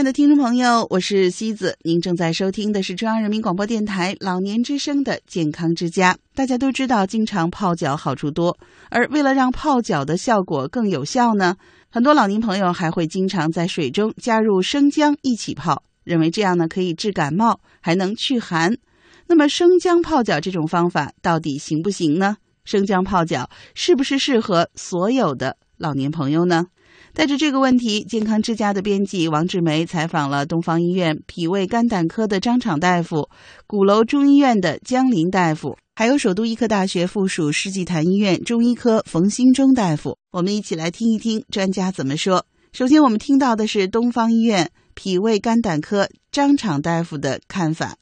亲爱的听众朋友，我是西子，您正在收听的是中央人民广播电台老年之声的健康之家。大家都知道，经常泡脚好处多，而为了让泡脚的效果更有效呢，很多老年朋友还会经常在水中加入生姜一起泡，认为这样呢可以治感冒，还能祛寒。那么生姜泡脚这种方法到底行不行呢？生姜泡脚是不是适合所有的老年朋友呢？带着这个问题，健康之家的编辑王志梅采访了东方医院脾胃肝胆科的张敞大夫、鼓楼中医院的江林大夫，还有首都医科大学附属世纪坛医院中医科冯新忠大夫。我们一起来听一听专家怎么说。首先，我们听到的是东方医院脾胃肝胆科张敞大夫的看法。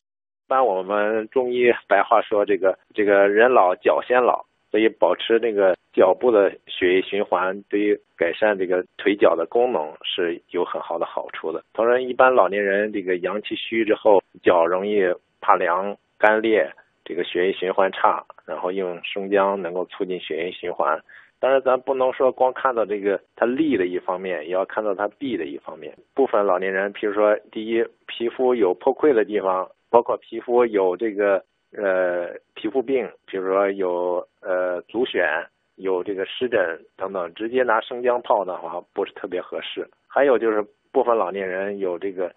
一般我们中医白话说，这个这个人老脚先老，所以保持那个脚部的血液循环，对于改善这个腿脚的功能是有很好的好处的。同时，一般老年人这个阳气虚之后，脚容易怕凉、干裂，这个血液循环差，然后用生姜能够促进血液循环。当然，咱不能说光看到这个它利的一方面，也要看到它弊的一方面。部分老年人，比如说，第一，皮肤有破溃的地方，包括皮肤有这个呃皮肤病，比如说有呃足癣、有这个湿疹等等，直接拿生姜泡的话不是特别合适。还有就是部分老年人有这个，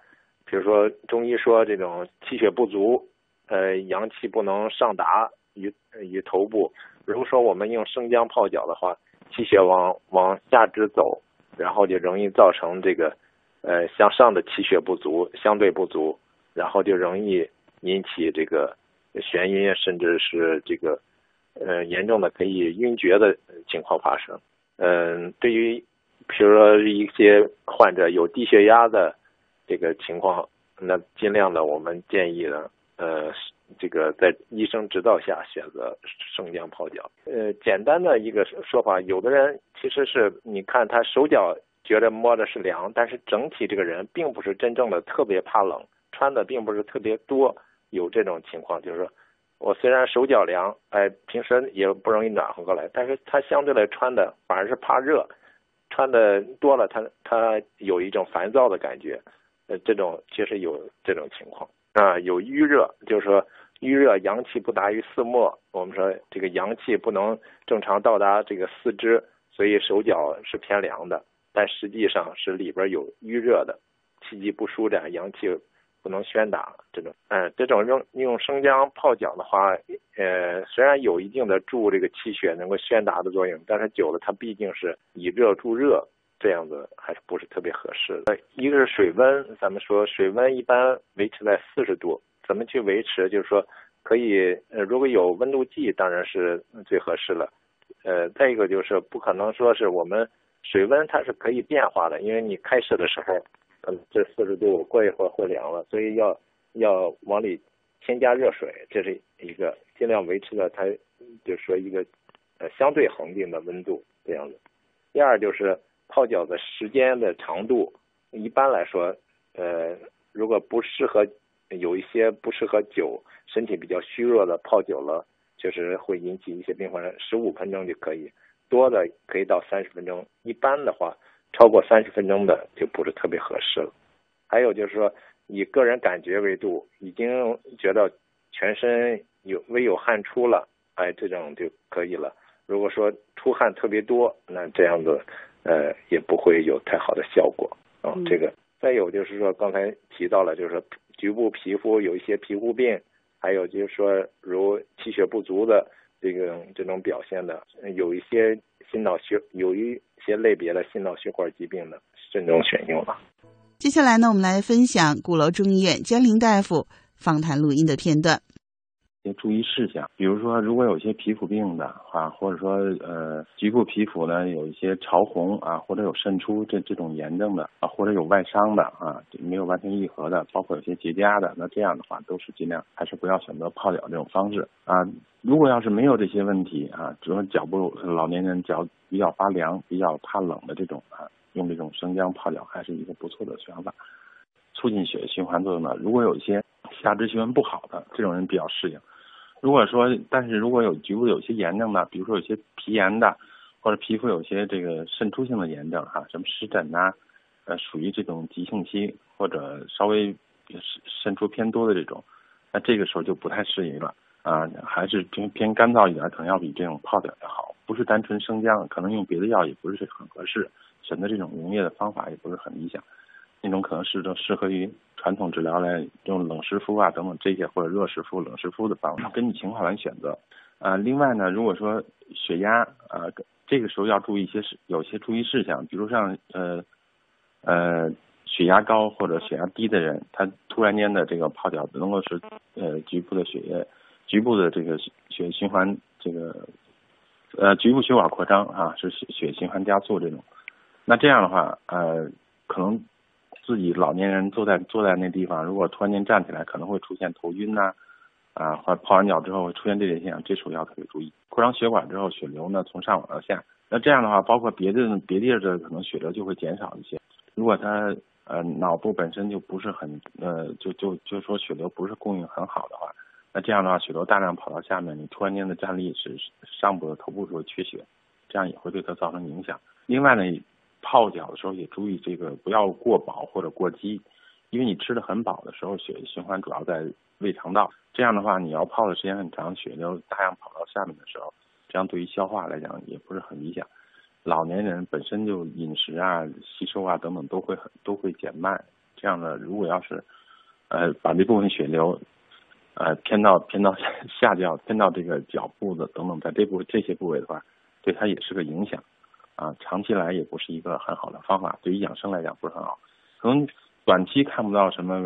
比如说中医说这种气血不足，呃阳气不能上达于于头部。如果说我们用生姜泡脚的话，气血往往下肢走，然后就容易造成这个呃向上的气血不足，相对不足，然后就容易引起这个眩晕，甚至是这个呃严重的可以晕厥的情况发生。嗯、对于比如说一些患者有低血压的这个情况，那尽量的我们建议呢，呃，这个在医生指导下选择生姜泡脚。呃，简单的一个说法，有的人其实是你看他手脚觉得摸着是凉，但是整体这个人并不是真正的特别怕冷，穿的并不是特别多，有这种情况，就是说我虽然手脚凉，哎，平时也不容易暖和过来，但是他相对来穿的反而是怕热，穿的多了，他他有一种烦躁的感觉，呃，这种确实有这种情况。啊，有淤热，就是说淤热阳气不达于四末，我们说这个阳气不能正常到达这个四肢，所以手脚是偏凉的，但实际上是里边有淤热的，气机不舒展，阳气不能宣达这种，嗯，这种用用生姜泡脚的话，呃，虽然有一定的助这个气血能够宣达的作用，但是久了它毕竟是以热助热，这样子还是不是特别合适的。一个是水温，咱们说水温一般维持在四十度，怎么去维持？就是说可以，呃，如果有温度计，当然是最合适了。呃，再一个就是不可能说是我们水温它是可以变化的，因为你开始的时候。嗯，这四十度过一会儿会凉了，所以要要往里添加热水，这是一个尽量维持了它，就是说一个呃相对恒定的温度这样子。第二就是泡脚的时间的长度，一般来说，呃，如果不适合有一些不适合久，身体比较虚弱的泡久了，确实会引起一些并发症，十五分钟就可以，多的可以到三十分钟，一般的话。超过三十分钟的就不是特别合适了。还有就是说，以个人感觉为度，已经觉得全身有微有汗出了，哎，这种就可以了。如果说出汗特别多，那这样子呃也不会有太好的效果啊、哦。这个再有就是说，刚才提到了，就是说局部皮肤有一些皮肤病，还有就是说如气血不足的这个这种表现的，有一些心脑血有一。些类别的心脑血管疾病的慎重选用了。接下来呢，我们来分享鼓楼中医院江林大夫访谈录音的片段。一些注意事项，比如说，如果有些皮肤病的啊，或者说呃局部皮肤呢有一些潮红啊，或者有渗出这这种炎症的啊，或者有外伤的啊，没有完全愈合的，包括有些结痂的，那这样的话都是尽量还是不要选择泡脚这种方式啊。如果要是没有这些问题啊，只说脚部老年人脚比较发凉、比较怕冷的这种啊，用这种生姜泡脚还是一个不错的选法，促进血液循环作用的。如果有一些下肢循环不好的这种人比较适应。如果说，但是如果有局部有些炎症的，比如说有些皮炎的，或者皮肤有些这个渗出性的炎症哈，什么湿疹呐，呃，属于这种急性期或者稍微渗渗出偏多的这种，那这个时候就不太适宜了啊，还是偏偏干燥一点，可能要比这种泡脚要好。不是单纯生姜，可能用别的药也不是很合适，选择这种溶液的方法也不是很理想。那种可能是都适合于传统治疗来用冷湿敷啊等等这些或者热湿敷、冷湿敷的方法，根据情况来选择。啊，另外呢，如果说血压啊，这个时候要注意一些事，有些注意事项，比如像呃呃血压高或者血压低的人，他突然间的这个泡脚能够使呃局部的血液、局部的这个血液循环这个呃局部血管扩张啊，是血血循环加速这种。那这样的话呃可能。自己老年人坐在坐在那地方，如果突然间站起来，可能会出现头晕呐，啊，或泡完脚之后会出现这些现象，这时候要特别注意。扩张血管之后，血流呢从上往到下，那这样的话，包括别的别地儿的可能血流就会减少一些。如果他呃脑部本身就不是很呃就就就说血流不是供应很好的话，那这样的话血流大量跑到下面，你突然间的站立使上部的头部会缺血，这样也会对他造成影响。另外呢。泡脚的时候也注意这个不要过饱或者过饥，因为你吃的很饱的时候，血液循环主要在胃肠道，这样的话你要泡的时间很长，血流大量跑到下面的时候，这样对于消化来讲也不是很理想。老年人本身就饮食啊、吸收啊等等都会很都会减慢，这样的如果要是呃把这部分血流呃偏到偏到下脚偏到这个脚部的等等，在这部这些部位的话，对它也是个影响。啊，长期来也不是一个很好的方法，对于养生来讲不是很好。可能短期看不到什么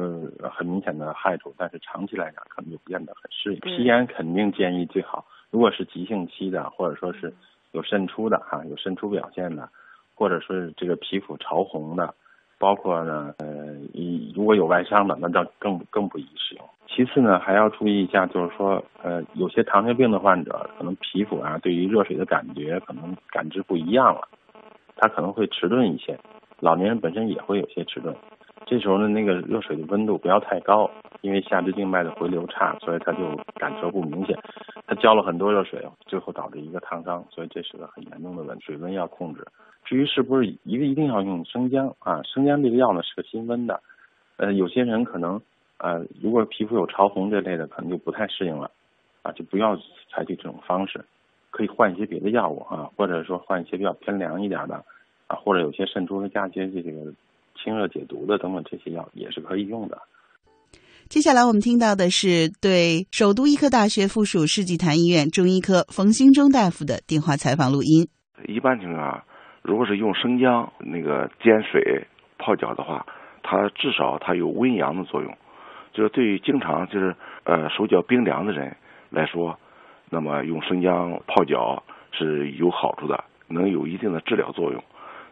很明显的害处，但是长期来讲可能就变得很适应。皮炎肯定建议最好，如果是急性期的，或者说是有渗出的哈，有渗出表现的，或者说是这个皮肤潮红的，包括呢呃，如果有外伤的，那倒更更不宜使用。其次呢，还要注意一下，就是说，呃，有些糖尿病的患者，可能皮肤啊，对于热水的感觉可能感知不一样了，他可能会迟钝一些。老年人本身也会有些迟钝，这时候呢，那个热水的温度不要太高，因为下肢静脉的回流差，所以它就感受不明显。他浇了很多热水，最后导致一个烫伤，所以这是个很严重的问，水温要控制。至于是不是一个一定要用生姜啊？生姜这个药呢是个辛温的，呃，有些人可能。呃，如果皮肤有潮红这类的，可能就不太适应了，啊，就不要采取这种方式，可以换一些别的药物啊，或者说换一些比较偏凉一点的，啊，或者有些渗出的加一些这个清热解毒的等等这些药也是可以用的。接下来我们听到的是对首都医科大学附属世纪坛医院中医科冯兴忠大夫的电话采访录音。一般情况下，如果是用生姜那个煎水泡脚的话，它至少它有温阳的作用。就是对于经常就是呃手脚冰凉的人来说，那么用生姜泡脚是有好处的，能有一定的治疗作用。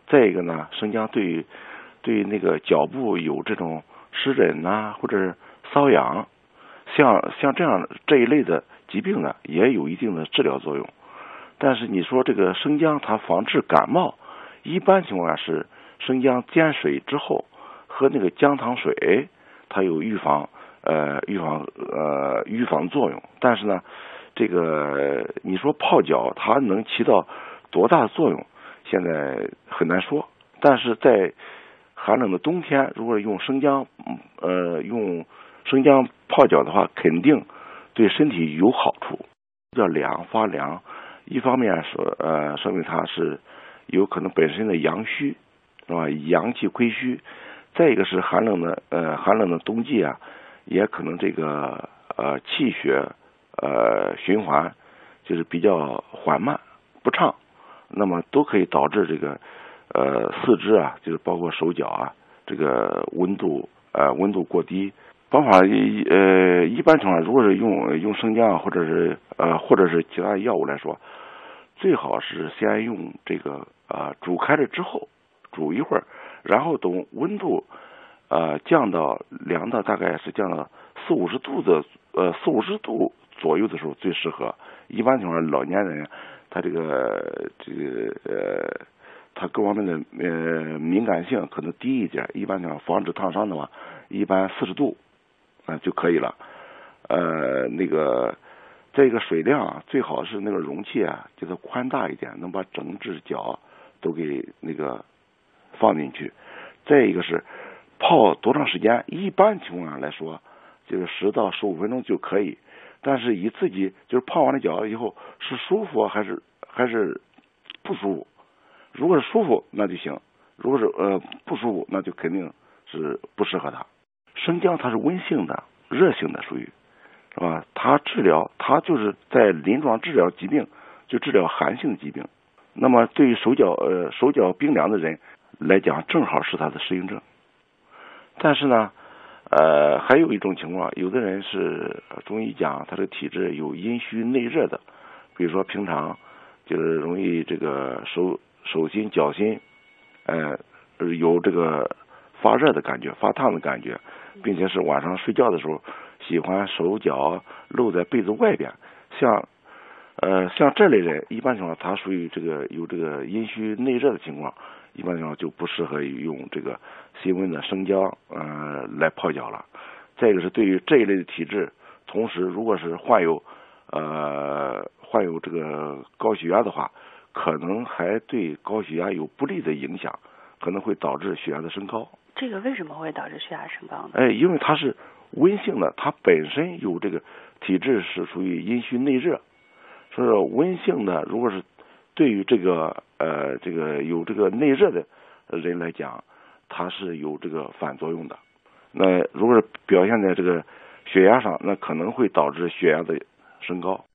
再一个呢，生姜对于对那个脚部有这种湿疹呐或者瘙痒，像像这样这一类的疾病呢，也有一定的治疗作用。但是你说这个生姜它防治感冒，一般情况下是生姜煎水之后喝那个姜糖水。它有预防呃预防呃预防作用，但是呢，这个你说泡脚它能起到多大的作用，现在很难说。但是在寒冷的冬天，如果用生姜呃用生姜泡脚的话，肯定对身体有好处。叫凉发凉，一方面说呃说明它是有可能本身的阳虚是吧？阳气亏虚。再一个是寒冷的，呃，寒冷的冬季啊，也可能这个呃气血呃循环就是比较缓慢不畅，那么都可以导致这个呃四肢啊，就是包括手脚啊，这个温度呃温度过低，方法一呃一般情况，如果是用用生姜或者是呃或者是其他药物来说，最好是先用这个啊煮开了之后煮一会儿，然后等温度呃降到凉到大概是降到四五十度的呃四五十度左右的时候最适合。一般情况老年人他这个这个呃它各方面的呃敏感性可能低一点，一般情况防止烫伤的话，一般四十度。啊就可以了，呃，那个这个水量啊最好是那个容器啊，就是宽大一点，能把整只脚都给那个放进去。再一个是泡多长时间？一般情况下来说，就是十到十五分钟就可以。但是以自己就是泡完了脚以后是舒服还是还是不舒服？如果是舒服那就行，如果是呃不舒服那就肯定是不适合他。生姜它是温性的、热性的，属于是吧？它治疗它就是在临床治疗疾病，就治疗寒性疾病。那么对于手脚呃手脚冰凉的人来讲，正好是他的适应症。但是呢，呃，还有一种情况，有的人是中医讲他的体质有阴虚内热的，比如说平常就是容易这个手手心脚心，呃，有这个发热的感觉、发烫的感觉。并且是晚上睡觉的时候，喜欢手脚露在被子外边，像，呃，像这类人，一般情况他属于这个有这个阴虚内热的情况，一般情况就不适合用这个辛温的生姜，呃，来泡脚了。再一个是对于这一类的体质，同时如果是患有，呃，患有这个高血压的话，可能还对高血压有不利的影响，可能会导致血压的升高。这个为什么会导致血压升高呢？哎，因为它是温性的，它本身有这个体质是属于阴虚内热，所以说温性的，如果是对于这个呃这个有这个内热的人来讲，它是有这个反作用的。那如果是表现在这个血压上，那可能会导致血压的升高。